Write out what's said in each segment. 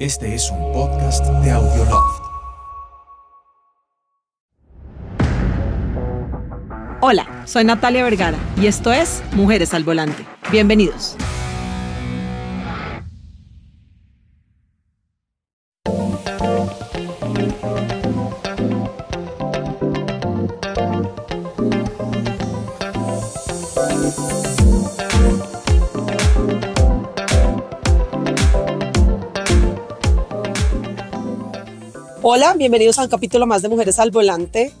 Este es un podcast de Audioloft. Hola, soy Natalia Vergara y esto es Mujeres al Volante. Bienvenidos. Hola, bienvenidos a un capítulo más de Mujeres al Volante.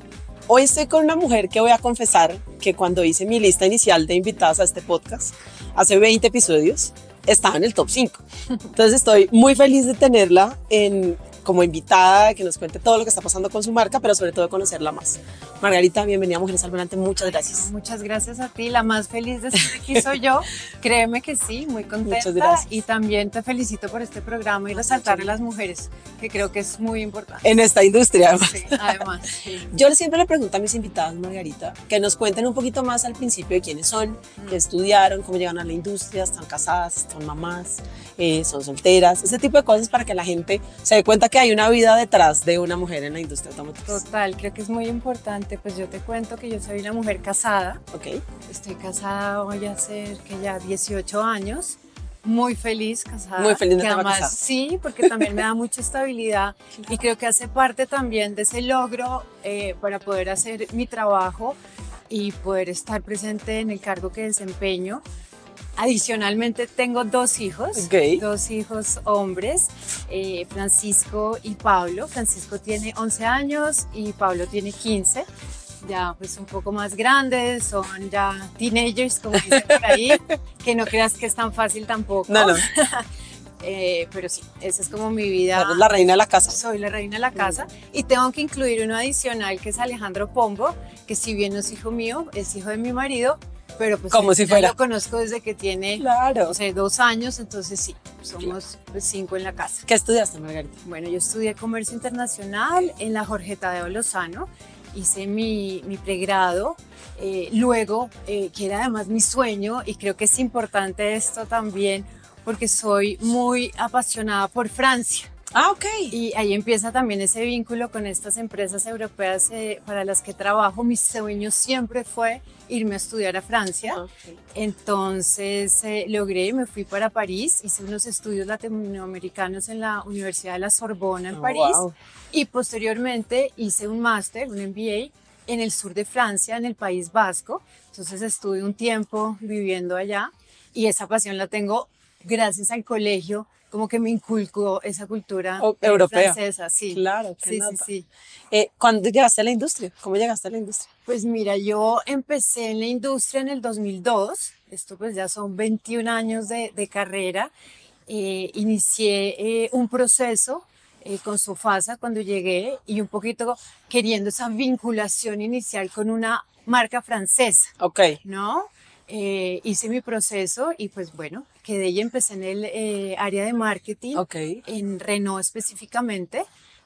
Hoy estoy con una mujer que voy a confesar que cuando hice mi lista inicial de invitadas a este podcast, hace 20 episodios, estaba en el top 5. Entonces estoy muy feliz de tenerla en, como invitada, que nos cuente todo lo que está pasando con su marca, pero sobre todo conocerla más. Margarita, bienvenida a Mujeres al Volante, muchas gracias. Muchas gracias a ti, la más feliz de estar aquí soy yo. Créeme que sí, muy contenta. Muchas gracias. Y también te felicito por este programa y resaltar a las mujeres, que creo que es muy importante. En esta industria, además. Sí, además. sí. Yo siempre le pregunto a mis invitadas, Margarita, que nos cuenten un poquito más al principio de quiénes son, qué estudiaron, cómo llegan a la industria, están casadas, son mamás, eh, son solteras, ese tipo de cosas para que la gente se dé cuenta que hay una vida detrás de una mujer en la industria automotriz. Total, creo que es muy importante. Pues yo te cuento que yo soy una mujer casada. Ok, Estoy casada voy a hacer que ya 18 años. Muy feliz casada. Muy feliz de estar además, casada. Sí, porque también me da mucha estabilidad y creo que hace parte también de ese logro eh, para poder hacer mi trabajo y poder estar presente en el cargo que desempeño. Adicionalmente tengo dos hijos, dos hijos hombres, eh, Francisco y Pablo. Francisco tiene 11 años y Pablo tiene 15 ya pues un poco más grandes, son ya teenagers, como dicen por ahí, que no creas que es tan fácil tampoco. no, no, Eh, pero sí, esa es como mi vida. eres la reina de la casa. Soy la reina de la casa y tengo que incluir uno adicional que es Alejandro Pombo, que si bien no es hijo mío, es hijo de mi marido, pero pues Como si ya fuera. lo conozco desde que tiene, Claro. no sé, dos años, entonces sí, somos pues, cinco en la casa. ¿Qué estudiaste, Margarita? Bueno, yo estudié comercio internacional en la Jorge Tadeo Lozano, hice mi, mi pregrado, eh, luego, eh, que era además mi sueño, y creo que es importante esto también, porque soy muy apasionada por Francia. Ah, ok. Y ahí empieza también ese vínculo con estas empresas europeas eh, para las que trabajo. Mi sueño siempre fue irme a estudiar a Francia. Ok. Entonces eh, logré, me fui para París, hice unos estudios latinoamericanos en la Universidad de la Sorbona en Oh, París wow. y posteriormente hice un máster, un MBA en el sur de Francia, en el País Vasco. Entonces estuve un tiempo viviendo allá y esa pasión la tengo gracias al colegio, como que me inculcó esa cultura europea. francesa, sí. Claro, Sí, sí, sí. Eh, ¿Cuándo llegaste a la industria? ¿Cómo llegaste a la industria? Pues mira, yo empecé en la industria en el 2002, esto pues ya son 21 años de, de carrera, Eh, inicié eh, un proceso eh, con Sofasa cuando llegué y un poquito queriendo esa vinculación inicial con una marca francesa, Ok. ¿no? Eh, hice mi proceso y pues bueno, quedé y empecé en el eh, área de marketing Ok. en Renault específicamente.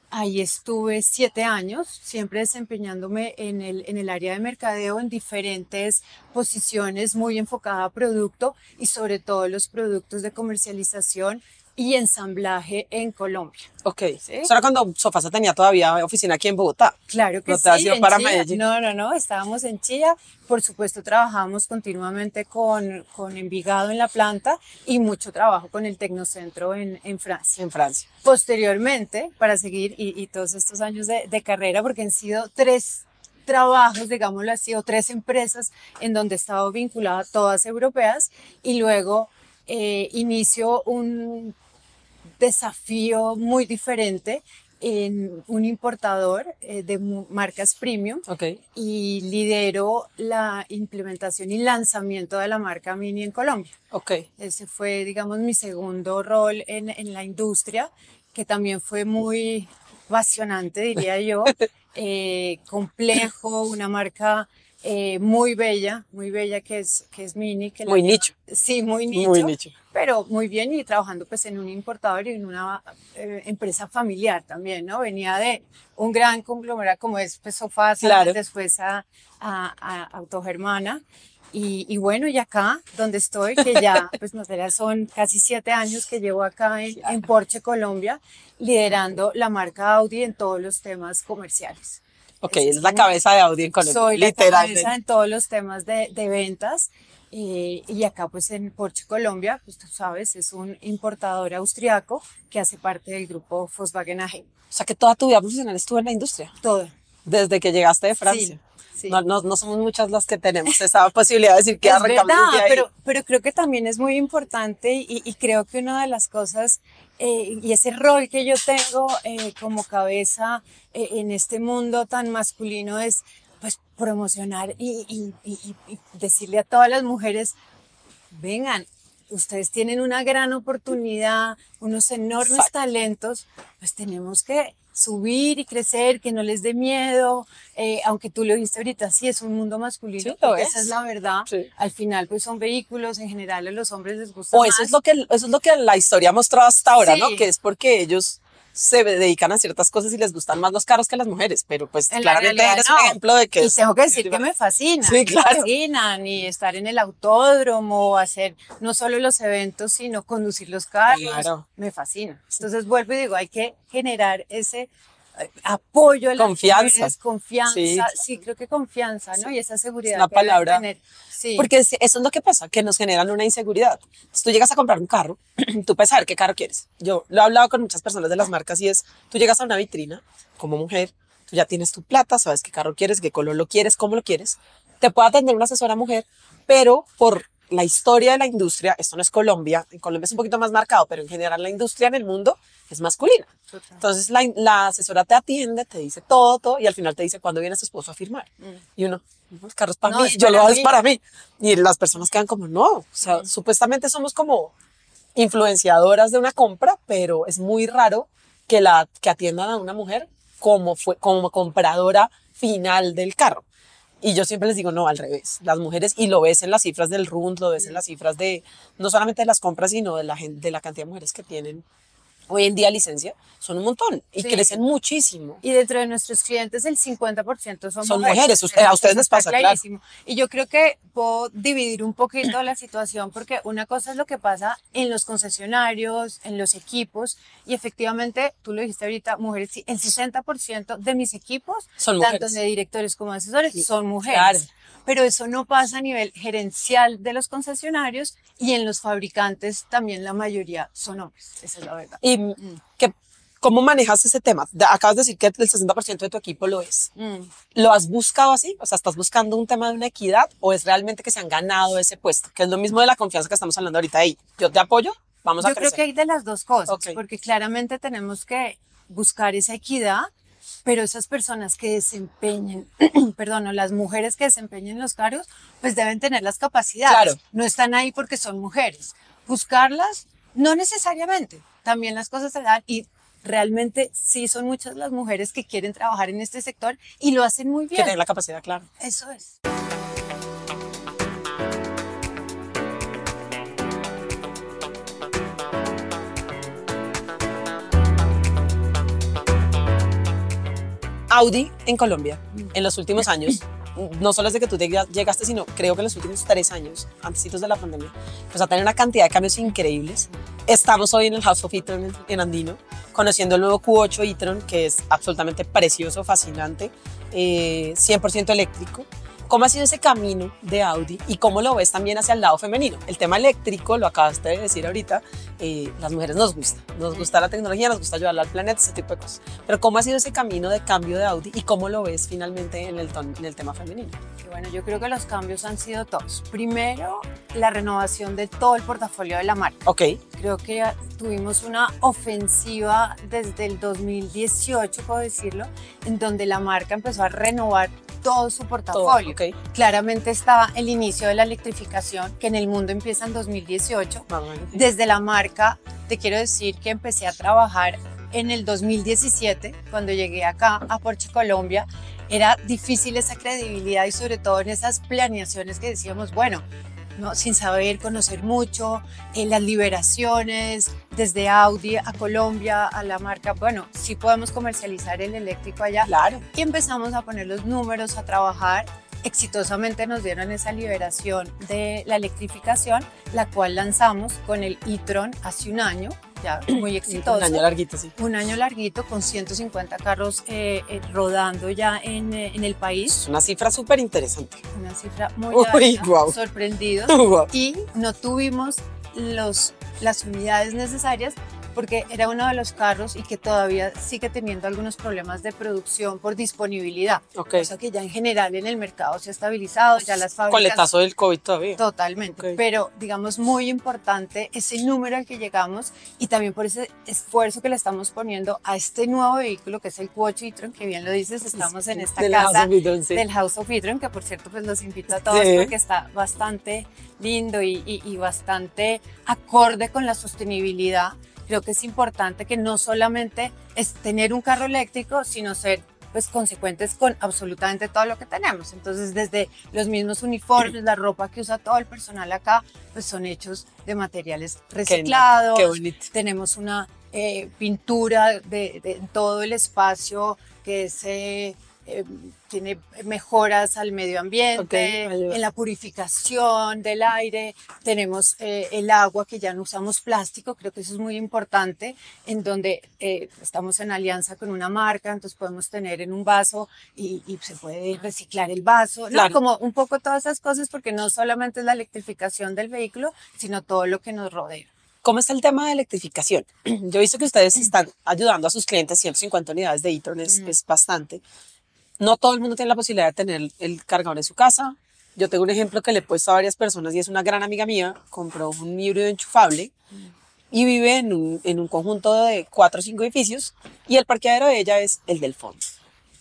Ahí estuve siete años, siempre desempeñándome en el, en el área de mercadeo en diferentes posiciones, muy enfocada a producto y sobre todo los productos de comercialización y ensamblaje en Colombia. Ok. ¿Sí? Eso era cuando Sofasa tenía todavía oficina aquí en Bogotá. Claro que No sí. te has ido en para Chía. Medellín. No, no, no, estábamos en Chía. Por supuesto, trabajamos continuamente con, con Envigado en la planta y mucho trabajo con el Tecnocentro en, en Francia. En Francia. posteriormente, para seguir, y, y todos estos años de, de carrera, porque han sido tres trabajos, digámoslo así, o tres empresas en donde he estado vinculada, todas europeas, y luego eh, inicio un desafío muy diferente en un importador eh, de marcas premium y lidero la implementación y lanzamiento de la marca Mini en Colombia. Ok. Ese fue, digamos, mi segundo rol en, en la industria, que también fue muy apasionante, diría yo, eh, complejo, una marca eh, muy bella, muy bella que es, que es Mini. Que la Muy lleva- nicho. Sí, muy nicho. Muy nicho. Pero muy bien y trabajando pues en un importador y en una eh, empresa familiar también, ¿no? Venía de un gran conglomerado como es pues Sofasa, Claro. después a, a, a Autogermana Y, y bueno, y acá donde estoy, que ya, pues no sé, son casi siete años que llevo acá en, en Porsche Colombia, liderando la marca Audi en todos los temas comerciales. Ok, es es la cabeza de Audi en Colombia, Soy la literalmente. cabeza en todos los temas de, de ventas. eh, y acá pues en Porsche Colombia, pues tú sabes, es un importador austriaco que hace parte del grupo Volkswagen AG. O sea que toda tu vida profesional estuvo en la industria, Todo. desde que llegaste de Francia. Sí, sí. No, no, no somos muchas las que tenemos esa posibilidad de decir que es verdad, ahí. pero, pero creo que también es muy importante y, y creo que una de las cosas eh, y ese rol que yo tengo eh, como cabeza eh, en este mundo tan masculino es pues promocionar y, y- y- y decirle a todas las mujeres, vengan, ustedes tienen una gran oportunidad, unos enormes Exacto. talentos, pues tenemos que subir y crecer, que no les dé miedo, eh, aunque tú lo dijiste ahorita, sí es un mundo masculino, Sí, lo es. esa es la verdad. Sí. Al final, pues son vehículos, en general a los hombres les gusta O más. eso es lo que eso es lo que la historia ha mostrado hasta ahora, ¿no? Que es porque ellos se dedican a ciertas cosas y les gustan más los carros que las mujeres, pero pues En la claramente realidad, eres no. un ejemplo de que Y tengo que decir que me fascina. Sí, claro. Me fascinan y estar en el autódromo, hacer no solo los eventos, sino conducir los carros. Claro. Me fascina. Entonces vuelvo y digo, hay que generar ese apoyo a las Confianza. mujeres, confianza. Sí. Sí. creo que confianza, ¿no? Y esa seguridad. una que deben palabra. tener. Sí. Porque es- eso es lo que pasa, que nos generan una inseguridad. Entonces, tú llegas a comprar un carro, tú puedes saber qué carro quieres. Yo lo he hablado con muchas personas de las marcas y es, tú llegas a una vitrina como mujer, tú ya tienes tu plata, sabes qué carro quieres, qué color lo quieres, cómo lo quieres. Te puede atender una asesora mujer, pero por la historia de la industria, esto no es Colombia, en Colombia es un poquito más marcado, pero en general la industria en el mundo es masculina. Total. Entonces la, la asesora te atiende, te dice todo, todo, y al final te dice cuándo viene su esposo a firmar. Y uno, "No, el carro es para Mm. No, mí, es yo lo para hago es mí". para mí. Y las personas quedan como, no, o sea, Mm. supuestamente somos como influenciadoras de una compra, pero es muy raro que, la, que atiendan a una mujer como, fue, como compradora final del carro. Y yo siempre les digo, no, al revés. Las mujeres, y lo ves en las cifras del RUND, lo ves en las cifras de, no solamente de las compras, sino de la, de la cantidad de mujeres que tienen hoy en día licencia, son un montón y Sí. crecen muchísimo. Y dentro de nuestros clientes el 50% son, Son mujeres. Usted- a ustedes les pasa, claro. Y yo creo que puedo dividir un poquito la situación porque una cosa es lo que pasa en los concesionarios, en los equipos y efectivamente, tú lo dijiste ahorita, mujeres, sí, el 60% de mis equipos, Son tanto mujeres. de directores como asesores, son mujeres. claro. Pero eso no pasa a nivel gerencial de los concesionarios y en los fabricantes también la mayoría son hombres. Esa es la verdad. ¿Y Mm. que, cómo manejas ese tema? Acabas de decir que el 60% de tu equipo lo es. Mm. ¿Lo has buscado así? O sea, ¿estás buscando un tema de una equidad o es realmente que se han ganado ese puesto? Que es lo mismo de la confianza que estamos hablando ahorita ahí. Yo te apoyo, vamos a Yo creo que hay de las dos cosas, Ok. porque claramente tenemos que buscar esa equidad, pero esas personas que desempeñen, perdón, o las mujeres que desempeñen los cargos, pues deben tener las capacidades. Claro. No están ahí porque son mujeres. Buscarlas, no necesariamente. También las cosas se dan y realmente sí son muchas las mujeres que quieren trabajar en este sector y lo hacen muy Que bien. tener la capacidad, claro. Eso es. Audi en Colombia, en los últimos años, no solo desde que tú llega- llegaste, sino creo que en los últimos tres años, antes de la pandemia, pues ha tenido una cantidad de cambios increíbles. Estamos hoy en el House of e-tron en Andino, conociendo el nuevo Q8 e-tron, que es absolutamente precioso, fascinante, eh, 100% eléctrico. ¿Cómo ha sido ese camino de Audi y cómo lo ves también hacia el lado femenino? El tema eléctrico, lo acabaste de decir ahorita, eh, las mujeres nos gusta, nos gusta la tecnología, nos gusta ayudarla al planeta, ese tipo de cosas. Pero ¿cómo ha sido ese camino de cambio de Audi y cómo lo ves finalmente en el, ton- en el tema femenino? Bueno, yo creo que los cambios han sido todos. Primero, la renovación de todo el portafolio de la marca. Ok, Creo que tuvimos una ofensiva desde el 2018, puedo decirlo, en donde la marca empezó a renovar todo su portafolio. Claramente estaba el inicio de la electrificación, que en el mundo empieza en 2018. Más o menos. Desde la marca, te quiero decir que empecé a trabajar en el 2017, cuando llegué acá a Porsche Colombia. Era difícil esa credibilidad y sobre todo en esas planeaciones que decíamos, bueno, ¿no? sin saber, conocer mucho, en las liberaciones, desde Audi a Colombia, a la marca, bueno, sí podemos comercializar el eléctrico allá. Claro. Y empezamos a poner los números, a trabajar exitosamente nos dieron esa liberación de la electrificación, la cual lanzamos con el e-tron hace un año, ya muy exitoso. Un año larguito, sí. Un año larguito con 150 carros eh, eh, rodando ya en, eh, en el país. Es una cifra súper interesante. Una cifra muy Uy, alta, sorprendidos. Y no tuvimos los, las unidades necesarias porque era uno de los carros y que todavía sigue teniendo algunos problemas de producción por disponibilidad. Ok. O sea que ya en general en el mercado se ha estabilizado, ya las fábricas... Coletazo del COVID todavía. Totalmente, Ok. pero digamos muy importante ese número al que llegamos y también por ese esfuerzo que le estamos poniendo a este nuevo vehículo que es el Quattro e-tron, que bien lo dices, estamos en esta Del casa House sí. del House of e-tron, que por cierto pues los invito a todos Sí. porque está bastante lindo y, y- y bastante acorde con la sostenibilidad. Creo que es importante que no solamente es tener un carro eléctrico, sino ser pues consecuentes con absolutamente todo lo que tenemos. Entonces, desde los mismos uniformes, la ropa que usa todo el personal acá, pues son hechos de materiales reciclados. qué bonito. Tenemos una eh, pintura de, de todo el espacio que es, eh, eh, tiene mejoras al medio ambiente, Ok, ayuda. en la purificación del aire, tenemos eh, el agua que ya no usamos plástico, creo que eso es muy importante, en donde eh, estamos en alianza con una marca, entonces podemos tener en un vaso y, y se puede reciclar el vaso, ¿no? Claro. como un poco todas esas cosas, porque no solamente es la electrificación del vehículo, sino todo lo que nos rodea. ¿Cómo está el tema de electrificación? Yo he visto que ustedes están ayudando a sus clientes, 150 unidades de e-tron es, Mm. es bastante. No todo el mundo tiene la posibilidad de tener el cargador en su casa. Yo tengo un ejemplo que le he puesto a varias personas y es una gran amiga mía, compró un híbrido enchufable y vive en un, en un conjunto de cuatro o cinco edificios y el parqueadero de ella es el del fondo.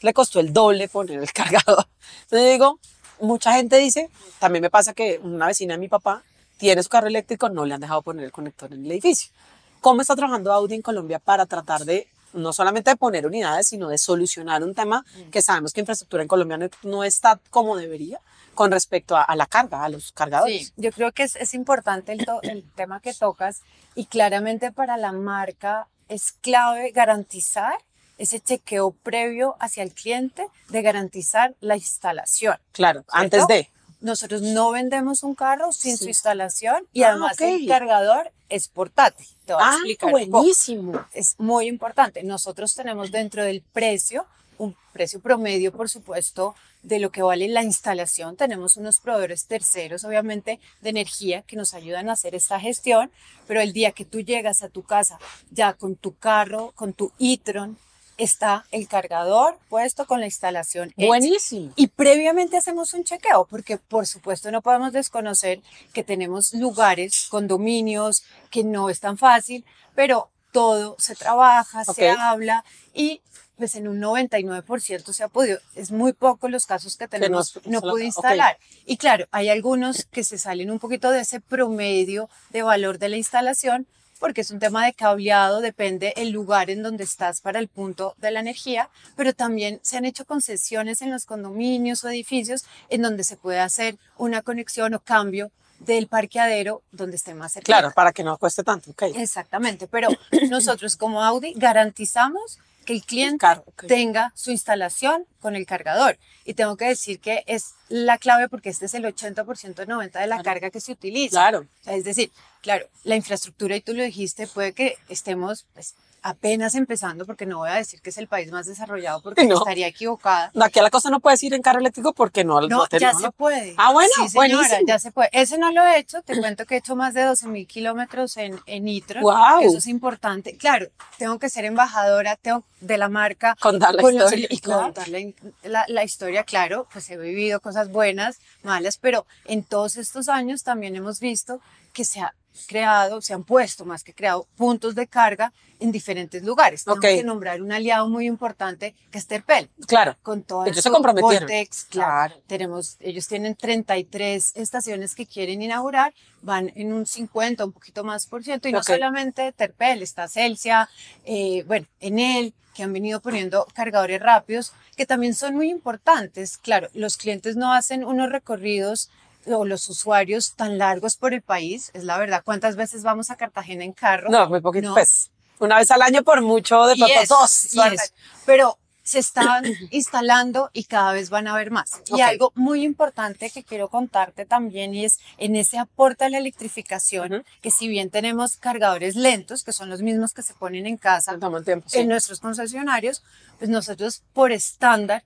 Le costó el doble poner el cargador. Entonces digo, mucha gente dice, también me pasa que una vecina de mi papá tiene su carro eléctrico, no le han dejado poner el conector en el edificio. ¿Cómo está trabajando Audi en Colombia para tratar de no solamente de poner unidades, sino de solucionar un tema que sabemos que infraestructura en Colombia no, no está como debería con respecto a, a la carga, a los cargadores? Sí, yo creo que es, es importante el, el tema que tocas y claramente para la marca es clave garantizar ese chequeo previo hacia el cliente de garantizar la instalación. Claro, antes de. Nosotros no vendemos un carro sin su instalación y Ah, además ok. el cargador es portátil. Te voy a Ah, explicar un poco buenísimo. es muy importante. Nosotros tenemos dentro del precio, un precio promedio, por supuesto, de lo que vale la instalación. Tenemos unos proveedores terceros, obviamente, de energía que nos ayudan a hacer esta gestión, pero el día que tú llegas a tu casa ya con tu carro, con tu e-tron, está el cargador puesto con la instalación. hecha. Buenísimo. Y previamente hacemos un chequeo, porque por supuesto no podemos desconocer que tenemos lugares, condominios, que no es tan fácil, pero todo se trabaja, se habla y pues en un 99% se ha podido, es muy poco los casos que tenemos, no no, pude instalar. Y claro, hay algunos que se salen un poquito de ese promedio de valor de la instalación, porque es un tema de cableado, depende el lugar en donde estás para el punto de la energía, pero también se han hecho concesiones en los condominios o edificios en donde se puede hacer una conexión o cambio del parqueadero donde esté más cerca. Claro, para que no cueste tanto. ok. Exactamente, pero nosotros como Audi garantizamos que el cliente tenga su instalación con el cargador. Y tengo que decir que es la clave porque este es el 80% 90% de la carga que se utiliza. Claro. Es decir, claro, la infraestructura, y tú lo dijiste, puede que estemos pues, apenas empezando, porque no voy a decir que es el país más desarrollado, porque No. estaría equivocada. No, Aquí a la cosa no puedes ir en carro eléctrico porque no. No, te- ya no, se no. puede. Ah, bueno, sí, señora, buenísimo. ya se puede. Ese no lo he hecho, te cuento que he hecho más de 12 mil kilómetros en, en Nitro. Que Eso es importante. Claro, tengo que ser embajadora tengo, de la marca. Contar la historia, Y claro. contar la, la- la historia, claro, pues he vivido cosas buenas, malas, pero en todos estos años también hemos visto que se ha creado, se han puesto más que creado puntos de carga en diferentes lugares. Tengo Ok. que nombrar un aliado muy importante que es Terpel Claro. con todo Ellos se comprometieron. Voltex, claro. Claro. Tenemos, ellos tienen 33 estaciones que quieren inaugurar, van en un 50, un poquito más por ciento, y no solamente Terpel, está Celsia, eh, bueno, Enel, que han venido poniendo cargadores rápidos, que también son muy importantes. Claro, los clientes no hacen unos recorridos o los usuarios tan largos por el país, es la verdad. ¿Cuántas veces vamos a Cartagena en carro? No, muy poquito. No. Pues una vez al año por mucho, de Y pronto eso, dos. y eso. Pero se están instalando y cada vez van a haber más. Y Ok. algo muy importante que quiero contarte también y es en ese aporte a la electrificación, Ujú. que si bien tenemos cargadores lentos, que son los mismos que se ponen en casa, tiempo. sí. en nuestros concesionarios, pues nosotros por estándar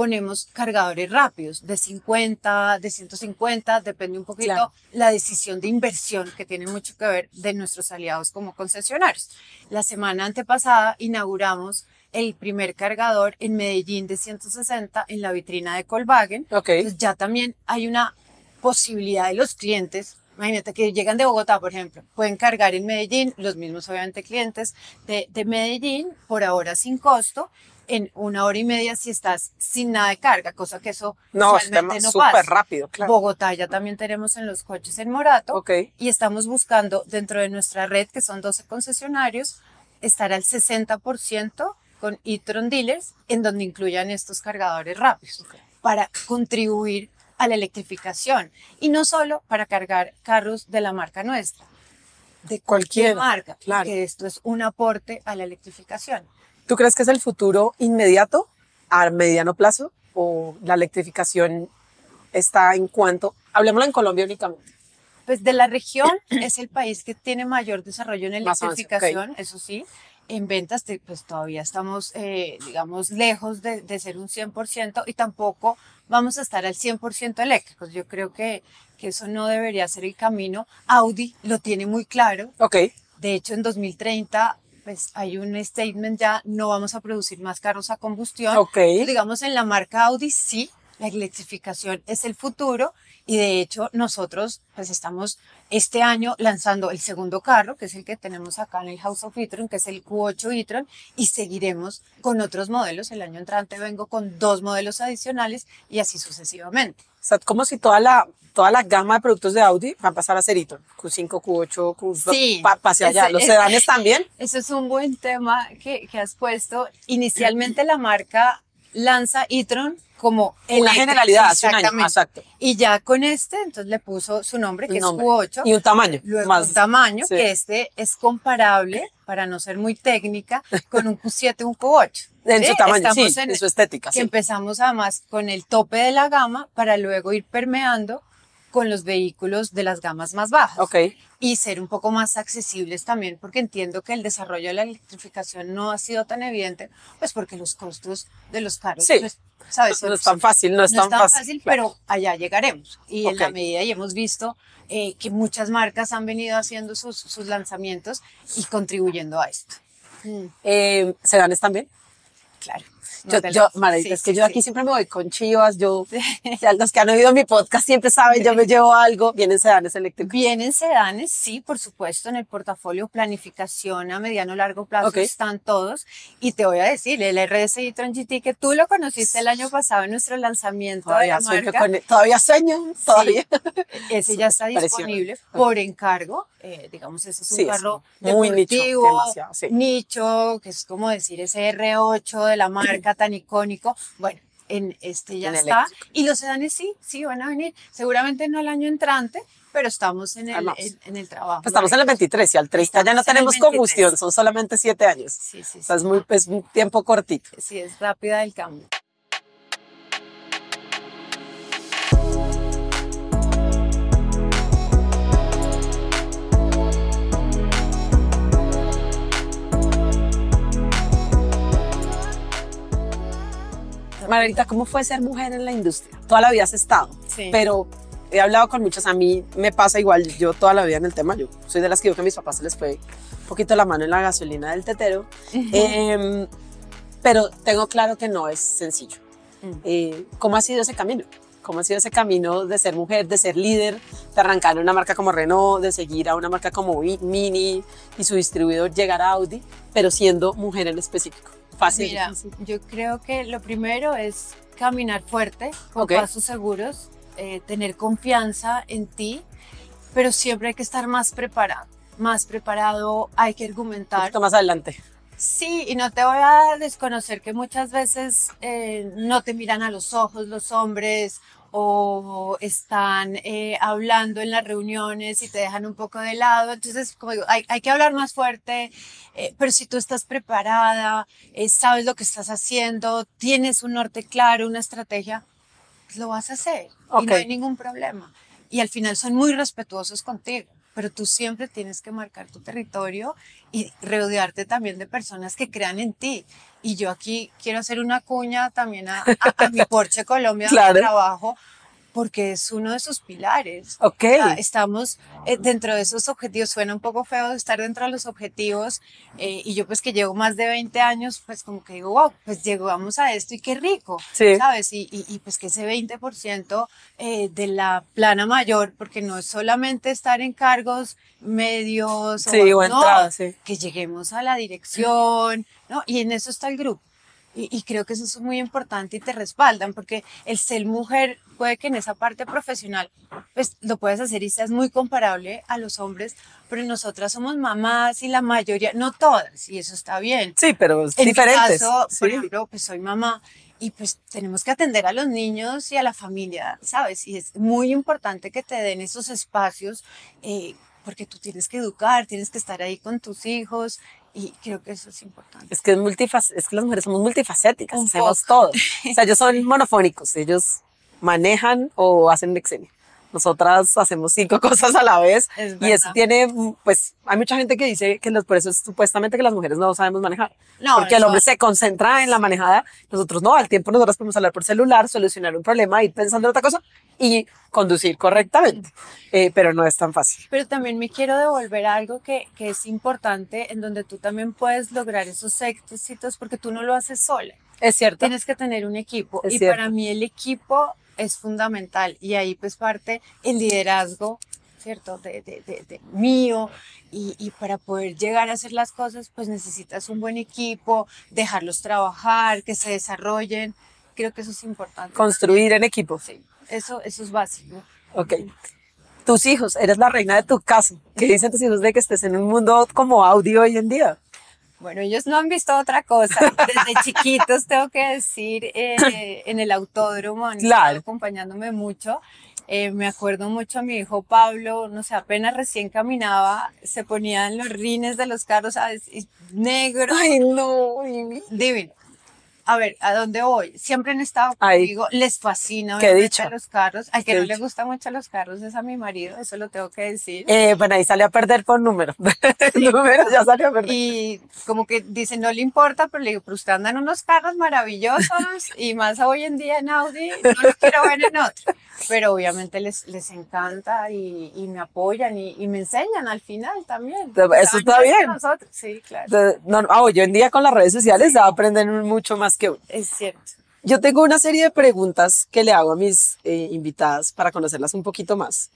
ponemos cargadores rápidos de 50, de 150, depende un poquito Claro. la decisión de inversión que tiene mucho que ver de nuestros aliados como concesionarios. La semana antepasada inauguramos el primer cargador en Medellín de 160 en la vitrina de Colvagen. Ok. Entonces ya también hay una posibilidad de los clientes. Imagínate que llegan de Bogotá, por ejemplo, pueden cargar en Medellín, los mismos obviamente clientes de, de Medellín, por ahora sin costo, en una hora y media si estás sin nada de carga, cosa que eso No, es usualmente tema no pasa. rápido, claro. Bogotá ya también tenemos en los coches en Morato y estamos buscando dentro de nuestra red, que son 12 concesionarios, estar al 60% con e-tron dealers, en donde incluyan estos cargadores rápidos, para contribuir a la electrificación. Y no solo para cargar carros de la marca nuestra, de cualquier Cualquiera, marca, claro. que esto es un aporte a la electrificación. ¿Tú crees que es el futuro inmediato a mediano plazo o la electrificación está en cuanto? Hablemoslo en Colombia únicamente. Pues de la región es el país que tiene mayor desarrollo en electrificación, eso sí. En ventas, pues todavía estamos, eh, digamos, lejos de, de ser un 100% y tampoco vamos a estar al 100% eléctricos. Yo creo que, que eso no debería ser el camino. Audi lo tiene muy claro. Ok. De hecho, en 2030, pues hay un statement ya, no vamos a producir más carros a combustión. Ok. Entonces, digamos, en la marca Audi sí, la electrificación es el futuro y de hecho nosotros pues estamos este año lanzando el segundo carro, que es el que tenemos acá en el House of e-tron, que es el Q8 e-tron y seguiremos con otros modelos. El año entrante vengo con dos modelos adicionales y así sucesivamente. O sea, como si toda la, toda la gama de productos de Audi va a pasar a ser e-tron. Q5, Q8, Q2, Sí, pa- pa- hacia allá. ese- Los sedanes también. Eso es un buen tema que, que has puesto. Inicialmente la marca lanza e-tron como Una eléctrica, generalidad hace un año. Exacto. Y ya con este, entonces le puso su nombre, que nombre. es Q8. Y un tamaño. Luego más. un tamaño, sí. que este es comparable, para no ser muy técnica, con un Q7, un Q8. En ¿sí? su tamaño, sí, en, en- su estética. que sí. empezamos además con el tope de la gama para luego ir permeando con los vehículos de las gamas más bajas Ok. Y ser un poco más accesibles también, porque entiendo que el desarrollo de la electrificación no ha sido tan evidente, pues porque los costos de los carros, Sí. pues, ¿sabes? No es tan fácil, no es no tan fácil. claro. pero allá llegaremos. Y en la medida, y hemos visto eh, que muchas marcas han venido haciendo sus, sus lanzamientos y contribuyendo a esto. Mm, Eh, ¿Sedanes también? claro. Yo, No yo, Marita, sí, es que sí, yo sí. aquí siempre me voy con chivas, yo, ya los que han oído mi podcast siempre saben, yo me llevo algo, vienen sedanes eléctricos. Vienen sedanes, sí, por supuesto, en el portafolio planificación a mediano largo plazo Ok. están todos. Y te voy a decir, el RS e-tron GT, que tú lo conociste el año pasado en nuestro lanzamiento de Todavía la sueño, marca, con él, todavía sueño, todavía. ese ya está disponible por encargo. eh, digamos, ese es un Sí, es carro muy nicho, deportivo, sí. nicho, que es como decir ese R8 de la marca tan icónico. Bueno, en este ya En está. eléctrico. Y los sedanes sí, sí van a venir. Seguramente no el año entrante, pero estamos en el, en, en el trabajo. Pues estamos en el 23 y al 30 ya no tenemos 23. combustión, son solamente siete años. Sí, sí, O sea, sí. es, muy, es un tiempo cortito. Sí, es rápida el cambio. Margarita, ¿cómo fue ser mujer en la industria? Toda la vida has estado, Sí. pero he hablado con muchas, a mí me pasa igual, yo toda la vida en el tema, yo soy de las que digo que a mis papás se les fue un poquito la mano en la gasolina del tetero, Em, pero tengo claro que no es sencillo. Mm. Eh, ¿Cómo ha sido ese camino? ¿Cómo ha sido ese camino de ser mujer, de ser líder, de arrancar en una marca como Renault, de seguir a una marca como Mini y su distribuidor llegar a Audi, pero siendo mujer en específico? Fácil. Mira, difícil. yo creo que lo primero es caminar fuerte, con Ok. pasos seguros, eh, tener confianza en ti, pero siempre hay que estar más preparado. Más preparado, hay que Un argumentar. poquito más adelante. Sí, y no te voy a desconocer que muchas veces eh, no te miran a los ojos los hombres o están eh, hablando en las reuniones y te dejan un poco de lado. Entonces, como digo, hay, hay que hablar más fuerte, eh, pero si tú estás preparada, eh, sabes lo que estás haciendo, tienes un norte claro, una estrategia, pues lo vas a hacer y no hay ningún problema. Y al final son muy respetuosos contigo, pero tú siempre tienes que marcar tu territorio y rodearte también de personas que crean en ti. Y yo aquí quiero hacer una cuña también a, a- a mi Porsche Colombia Claro. trabajo, porque es uno de sus pilares. Ok. O sea, estamos eh, dentro de esos objetivos, suena un poco feo estar dentro de los objetivos, eh, y yo pues que llevo más de 20 años, pues como que digo, wow, pues llegamos a esto y qué rico, Sí. ¿sabes? Y, y, y, pues que ese 20% eh, de la plana mayor, porque no es solamente estar en cargos medios, Sí, o no, entrada, sí. que lleguemos a la dirección, ¿no? Y en eso está el grupo. Y, y creo que eso es muy importante y te respaldan, porque el ser mujer puede que en esa parte profesional pues lo puedes hacer y seas muy comparable a los hombres, pero nosotras somos mamás y la mayoría, no todas, y eso está bien. Sí, pero es En mi diferentes. caso, por sí. ejemplo, pues soy mamá y pues tenemos que atender a los niños y a la familia, ¿sabes? Y es muy importante que te den esos espacios eh, porque tú tienes que educar, tienes que estar ahí con tus hijos y creo que eso es importante. Es que es, multifac- es que las mujeres somos multifacéticas, Un hacemos todo. O sea, ellos son monofónicos, ellos manejan o hacen Excel. Nosotras hacemos cinco cosas a la vez Es y eso tiene, pues, hay mucha gente que dice que los, por eso es supuestamente que las mujeres no sabemos manejar. No, porque el hombre se concentra en la manejada, nosotros no, al tiempo nosotras podemos hablar por celular, solucionar un problema, ir pensando en otra cosa y conducir correctamente. Eh, pero no es tan fácil. Pero también me quiero devolver a algo que, que es importante, en donde tú también puedes lograr esos éxitos porque tú no lo haces sola. Es cierto. Tienes que tener un equipo. Es y cierto. para mí el equipo es fundamental. Y ahí pues parte el liderazgo, ¿cierto? De, de, de- de mío. Y, y para poder llegar a hacer las cosas, pues necesitas un buen equipo, dejarlos trabajar, que se desarrollen. Creo que eso es importante. Construir en equipo. Sí, eso, eso es básico. Ok. Tus hijos, eres la reina de tu casa. ¿Qué dicen tus hijos de que estés en un mundo como audio hoy en día? Bueno, ellos no han visto otra cosa. Desde chiquitos, tengo que decir, eh, en el autódromo, han estado Claro. acompañándome mucho. Eh, me acuerdo mucho a mi hijo Pablo, no sé, apenas recién caminaba, se ponían los rines de los carros, ¿sabes? Y negro, Ay, no. Divino. A ver, ¿a dónde voy? Siempre han estado Ahí. conmigo, les fascina Qué dicha. los carros. Al que no le dicha. gustan mucho los carros es a mi marido, eso lo tengo que decir. Eh, bueno, ahí sale a perder por número. número ya salió a perder. Y como que dice, no le importa, pero le digo, pero usted anda en unos carros maravillosos y más hoy en día en Audi, no lo quiero ver en otro. Pero obviamente les, les encanta y, y me apoyan y, y me enseñan al final también. Eso está bien. Nosotros. Sí, claro. No, no, ah, hoy en día con las redes sociales ya aprenden mucho más que uno. Es cierto. Yo tengo una serie de preguntas que le hago a mis eh, invitadas para conocerlas un poquito más.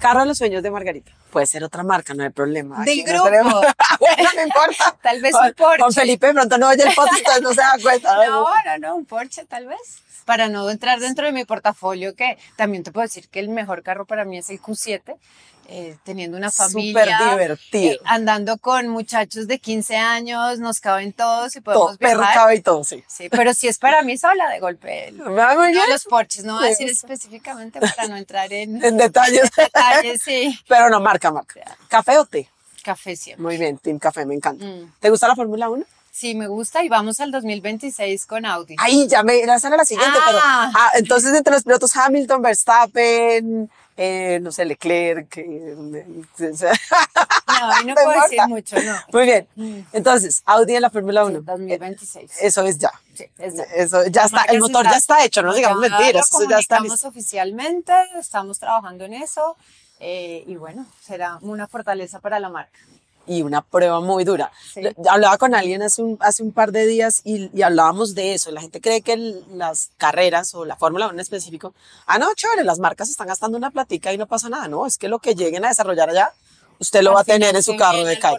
Carro de los sueños de Margarita. Puede ser otra marca, no hay problema. Del Aquí no grupo. tenemos- bueno, no importa. Tal vez un Porsche. Con Felipe de pronto no oye el podcast, no se da cuenta. No, no, no, un Porsche tal vez. Para no entrar dentro de mi portafolio, que también te puedo decir que el mejor carro para mí es el Q7, eh, teniendo una familia. Súper divertido. eh, andando con muchachos de 15 años, nos caben todos y Todo, podemos perro, viajar. cabe y todo, sí. Sí, pero si es para mí sola de golpe. el- Me va muy no bien. los Porsches, no voy a decir específicamente para no entrar en En detalles. detalles, sí. Pero no, marca, marca. ¿Café o té? Café siempre. Muy bien, Team Café, me encanta. Mm. ¿Te gusta la Fórmula 1? Sí, me gusta y vamos al 2026 con Audi. Ahí ya me esa era la siguiente, Ah. pero ah, entonces entre los pilotos Hamilton, Verstappen, eh, no sé, Leclerc. eh, No, ahí no puedo importa. decir mucho, no. Muy bien. Mm. Entonces, Audi en la Fórmula Sí, 1. 2026. Eso es ya. Sí, es ya. Eso ya está. El motor ya está hecho, no digamos mentiras. lo ya está listo. oficialmente, estamos trabajando en eso eh, y bueno, será una fortaleza para la marca. Y una prueba muy dura. Sí. Hablaba con alguien hace un, hace un par de días y, y hablábamos de eso. La gente cree que el- las carreras o la Fórmula 1 en específico, ah, no, chévere, las marcas están gastando una platica y no pasa nada. No, es que lo que lleguen a desarrollar allá, usted lo Al va a tener en su carro de calle.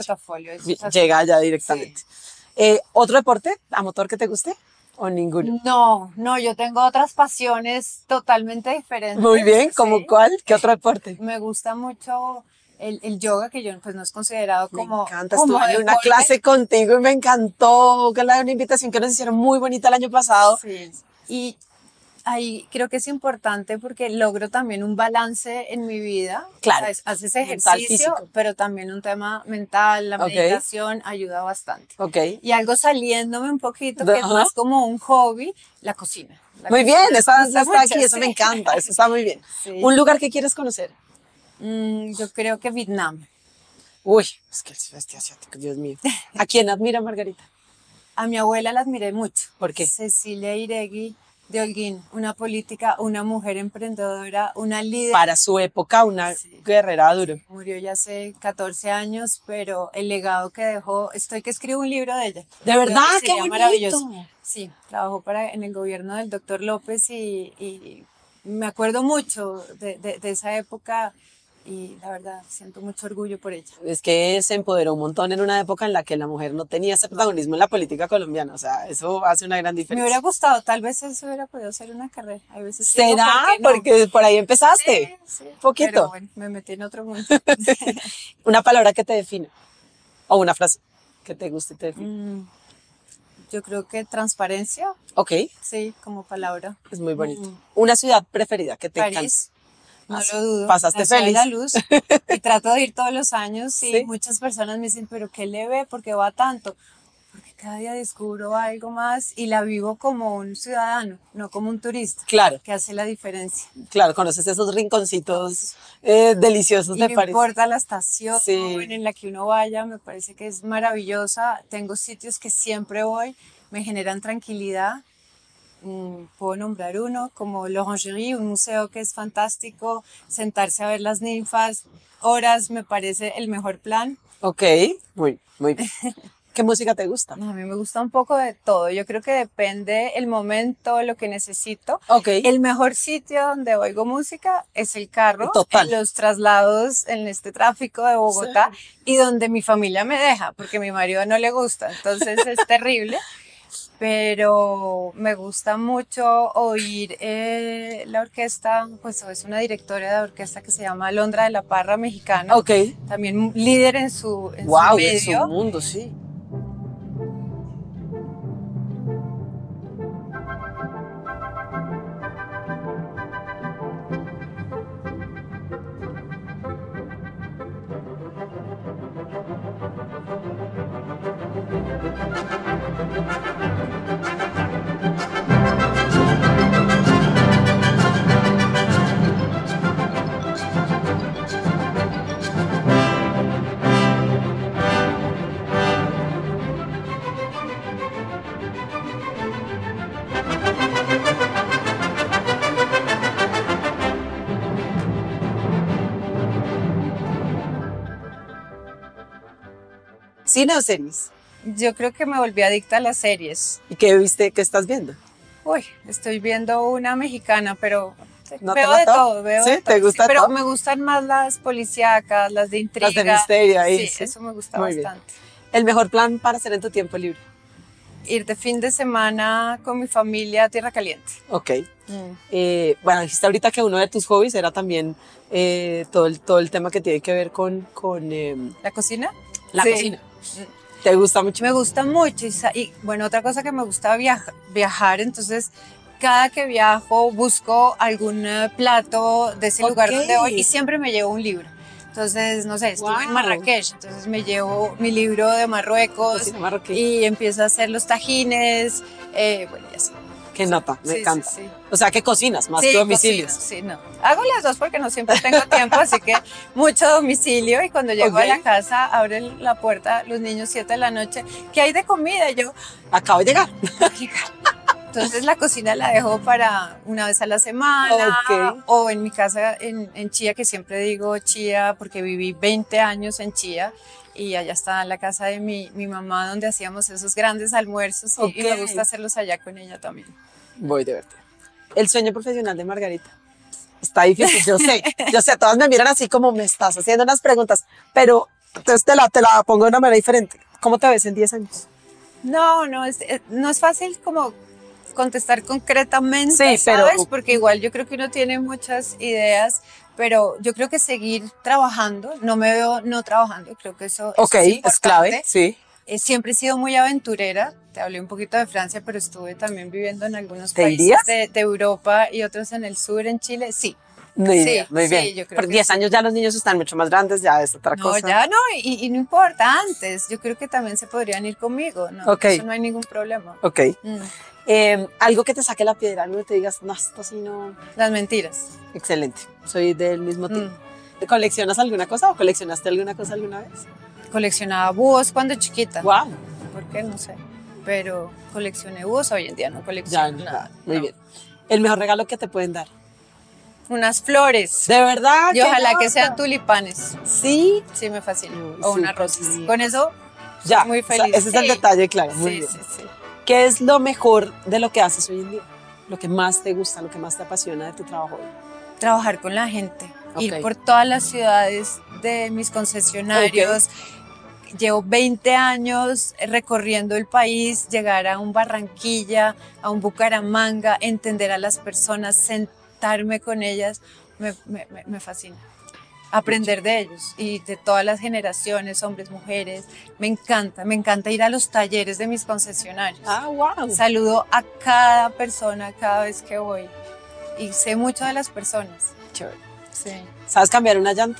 así. Llega allá directamente. Eh, ¿Otro deporte a motor que te guste o ninguno? No, no, yo tengo otras pasiones totalmente diferentes. Muy bien, ¿como sí. cuál? ¿Qué otro deporte? Me gusta mucho el, el yoga, que yo pues no es considerado como... me encanta, como estuve en una clase contigo y me encantó, que la una invitación que nos hicieron muy bonita el año pasado. Sí. Y ahí creo que es importante porque logro también un balance en mi vida. Claro. ¿sabes? Haces Mental, ejercicio, pero también un tema mental, la Ok. meditación ayuda bastante. Ok. Y algo saliéndome un poquito, que es Ajá. más como un hobby, la cocina. La Muy cocina bien, me gusta está mucho, aquí, eso me encanta, eso está muy bien. Sí. Un lugar que quieres conocer. Mm, yo creo que Vietnam. Uy, es que el sudeste asiático, Dios mío. ¿A quién admira Margarita? A mi abuela la admiré mucho. ¿Por qué? Cecilia Iregui de Holguín, una política, una mujer emprendedora, una líder. Para su época, una Sí. guerrera duro. Murió ya hace 14 años, pero el legado que dejó, estoy que escribo un libro de ella. ¿De verdad? que ¡Qué bonito! maravilloso. Sí, trabajó para, en el gobierno del doctor López y, y me acuerdo mucho de, de- de esa época y la verdad siento mucho orgullo por ella. Es que se empoderó un montón en una época en la que la mujer no tenía ese protagonismo en la política colombiana. O sea, eso hace una gran Me diferencia. hubiera gustado, tal vez eso hubiera podido ser una carrera. Hay veces ¿Será? ¿por qué no? Porque por ahí empezaste. Sí, sí, Poquito. Pero bueno, me metí en otro mundo. Una palabra que te define. O una frase que te guste te define. Mm, Yo creo que transparencia, Ok, sí, como palabra. es muy bonito. Mm. Una ciudad preferida que te encanta. No lo dudo. pasaste feliz. la luz. Y trato de ir todos los años y Sí. muchas personas me dicen, pero ¿qué le ve? ¿Por qué va tanto? Porque cada día descubro algo más y la vivo como un ciudadano, no como un turista, Claro, que hace la diferencia. claro, conoces esos rinconcitos eh, deliciosos Y de no París. importa la estación Sí. en la que uno vaya, me parece que es maravillosa. Tengo sitios que siempre voy, me generan tranquilidad. Mm, Puedo nombrar uno como l'Orangerie, un museo que es fantástico, sentarse a ver las ninfas, horas me parece el mejor plan. Ok, muy, muy bien. ¿Qué música te gusta? A mí me gusta un poco de todo, yo creo que depende el momento, lo que necesito. Ok. El mejor sitio donde oigo música es el carro, Total. en los traslados en este tráfico de Bogotá y donde mi familia me deja, porque a mi marido no le gusta, entonces es terrible. Pero me gusta mucho oír eh, la orquesta, pues es una directora de orquesta que se llama Alondra de la Parra mexicana, Ok. también líder en su, en su Wow, es medio. un mundo, sí. ¿Cine o series? Yo creo que me volví adicta a las series. ¿Y qué viste? ¿Qué estás viendo? Uy, estoy viendo una mexicana, pero ¿No te veo de todo, veo ¿Sí? de ¿Te todo, gusta Pero todo? me gustan más las policíacas, las de intriga. Las de misterio ahí, Sí, sí. eso me gusta Muy bien. bastante. El mejor plan para hacer en tu tiempo libre. Ir de fin de semana con mi familia a Tierra Caliente. Ok. Eh, bueno, dijiste ahorita que uno de tus hobbies era también eh, todo, el, todo el tema que tiene que ver con, con em, ¿La cocina? La Sí. cocina. ¿Te gusta mucho? Me gusta mucho. Y, bueno, otra cosa que me gusta viaja- viajar, entonces cada que viajo busco algún eh, plato de ese lugar donde voy y siempre me llevo un libro. Entonces, no sé, estuve en. Marrakech, entonces me llevo mi libro de Marruecos y empiezo a hacer los tajines. eh, bueno, ya sé. Qué nota, me Sí, encanta. sí. O sea, que cocinas más que domicilios. cocino, sí, no. Hago las dos porque no siempre tengo tiempo, así que mucho domicilio y cuando llego a la casa abren la puerta los niños 7 de la noche, ¿qué hay de comida? Y yo, Acabo de llegar. entonces la cocina la dejo para una vez a la semana Ok. o en mi casa en, en Chía, que siempre digo Chía porque viví 20 años en Chía y allá está la casa de mi, mi mamá donde hacíamos esos grandes almuerzos y- y, me gusta hacerlos allá con ella también. Voy de verte. El sueño profesional de Margarita. Está difícil, yo sé. Yo sé, todas me miran así como me estás haciendo unas preguntas, pero entonces te la, te la pongo de una manera diferente. ¿Cómo te ves en 10 años? No, no es, eh, no es fácil como contestar concretamente, Sí, pero- ¿sabes? Porque igual yo creo que uno tiene muchas ideas, pero yo creo que seguir trabajando, no me veo no trabajando, creo que eso, eso Ok, es, es, clave, sí. Eh, siempre he sido muy aventurera, te hablé un poquito de Francia, pero estuve también viviendo en algunos ¿Te países de, de Europa y otros en el sur, en Chile, sí. Muy Sí, bien, muy sí, bien. yo creo Por que 10 sí. años ya los niños están mucho más grandes, ya es otra No, cosa. ya no, y, y no importa antes, yo creo que también se podrían ir conmigo, ¿no? Ok. Eso no hay ningún problema. Ok. Mm, Eh, algo que te saque la piedra, no te digas, no, esto sí no. Las mentiras. Excelente. Soy del mismo tipo. Mm. ¿Coleccionas alguna cosa o coleccionaste alguna cosa alguna vez? Coleccionaba búhos cuando chiquita. Wow. ¿Por qué? No sé. Pero coleccioné búhos, hoy en día no Ya, colecciono no, nada. muy no. bien. El mejor regalo que te pueden dar. Unas flores. De verdad. Y ojalá que sean tulipanes. Sí. Sí, me fascina. O unas rosas. sí. Con eso, Ya. Muy o sea, feliz. ese es el detalle, claro. Muy sí, bien. sí, sí. ¿Qué es lo mejor de lo que haces hoy en día? Lo que más te gusta, lo que más te apasiona de tu trabajo hoy. Trabajar con la gente. Ir por todas las ciudades de mis concesionarios. Llevo 20 años recorriendo el país, llegar a un Barranquilla, a un Bucaramanga, entender a las personas, sentarme con ellas, me, me- me- fascina. Aprender de ellos y de todas las generaciones, hombres, mujeres. Me encanta, me encanta ir a los talleres de mis concesionarios. Ah, wow. Saludo a cada persona cada vez que voy y sé mucho de las personas. Sí. ¿Sabes cambiar una llanta?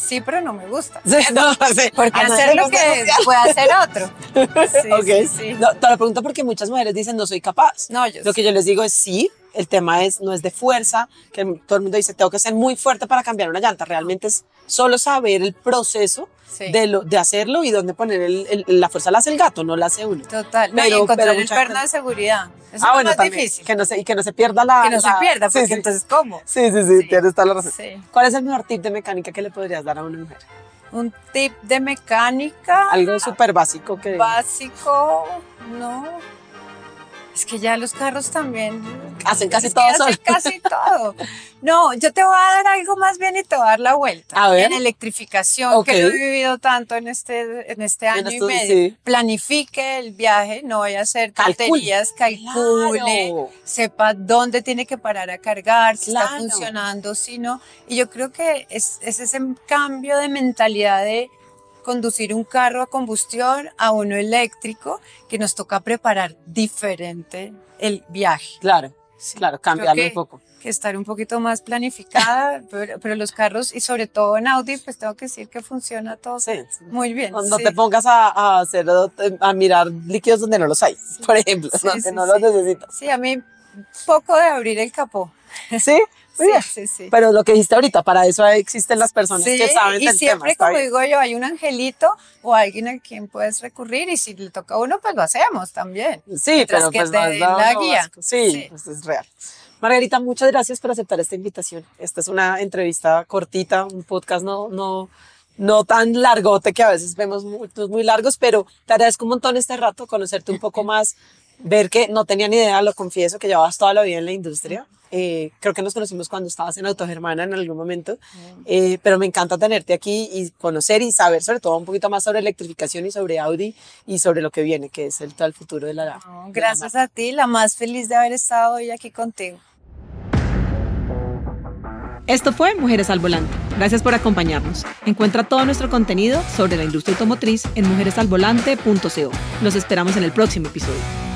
Sí, pero no me gusta. Sí, no, sí. Porque A nadie hacer lo que puede hacer otro. Sí, Ok. sí, sí. No, te lo pregunto porque muchas mujeres dicen no soy capaz. No, yo Lo que yo les digo es sí, el tema es no es de fuerza, que todo el mundo dice tengo que ser muy fuerte para cambiar una llanta. Realmente es solo saber el proceso Sí. de, lo, de hacerlo y dónde poner el- el- la fuerza la hace el gato, no la hace uno. Total. No, y Pero- encontrar pero el perno de seguridad. Eso ah, es bueno, lo más también, difícil. Que no se, y que no se pierda la... Que no se pierda, porque sí. entonces, ¿cómo? Sí, sí, sí, tienes toda la razón. ¿Cuál es el mejor tip de mecánica que le podrías dar a una mujer? Un tip de mecánica Algo súper básico que... básico, no. Es que ya los carros también Hacen casi todo hacen casi todo. No, yo te voy a dar algo más bien y te voy a dar la vuelta. A ver. En electrificación, que lo he vivido tanto en este, en este año y medio. sí. Planifique el viaje, no vaya a hacer tonterías, calcule, Claro. sepa dónde tiene que parar a cargar, si está funcionando, si no. Y yo creo que es, es ese cambio de mentalidad de conducir un carro a combustión a uno eléctrico que nos toca preparar diferente el viaje. Claro, Sí, claro, cambiarlo que- un poco. que estar un poquito más planificada, pero, pero los carros y sobre todo en Audi, pues tengo que decir que funciona todo Sí. muy bien. No sí. te pongas a, a hacer, a mirar líquidos donde no los hay, por ejemplo, no, que no los necesitas. Sí, a mí poco de abrir el capó. ¿Sí? Muy Sí, bien. sí, sí. Pero lo que dijiste ahorita, para eso existen las personas Sí, que saben y del siempre, como digo yo, hay un angelito o alguien a quien puedes recurrir y si le toca a uno, pues lo hacemos también. Sí, mientras pero que pues te den la guía. Sí, Sí. pues es real. Margarita, muchas gracias por aceptar esta invitación. Esta es una entrevista cortita, un podcast no, no, no tan largote que a veces vemos muchos muy largos, pero te agradezco un montón este rato, conocerte un poco más, ver que no tenía ni idea, lo confieso, que llevabas toda la vida en la industria. Eh, creo que nos conocimos cuando estabas en Autogermana en algún momento, Eh, pero me encanta tenerte aquí y conocer y saber sobre todo un poquito más sobre electrificación y sobre Audi y sobre lo que viene, que es el, todo el futuro de la, de la Gracias a ti, la más feliz de haber estado hoy aquí contigo. Esto fue Mujeres al Volante. Gracias por acompañarnos. Encuentra todo nuestro contenido sobre la industria automotriz en mujeresalvolante.co. Los esperamos en el próximo episodio.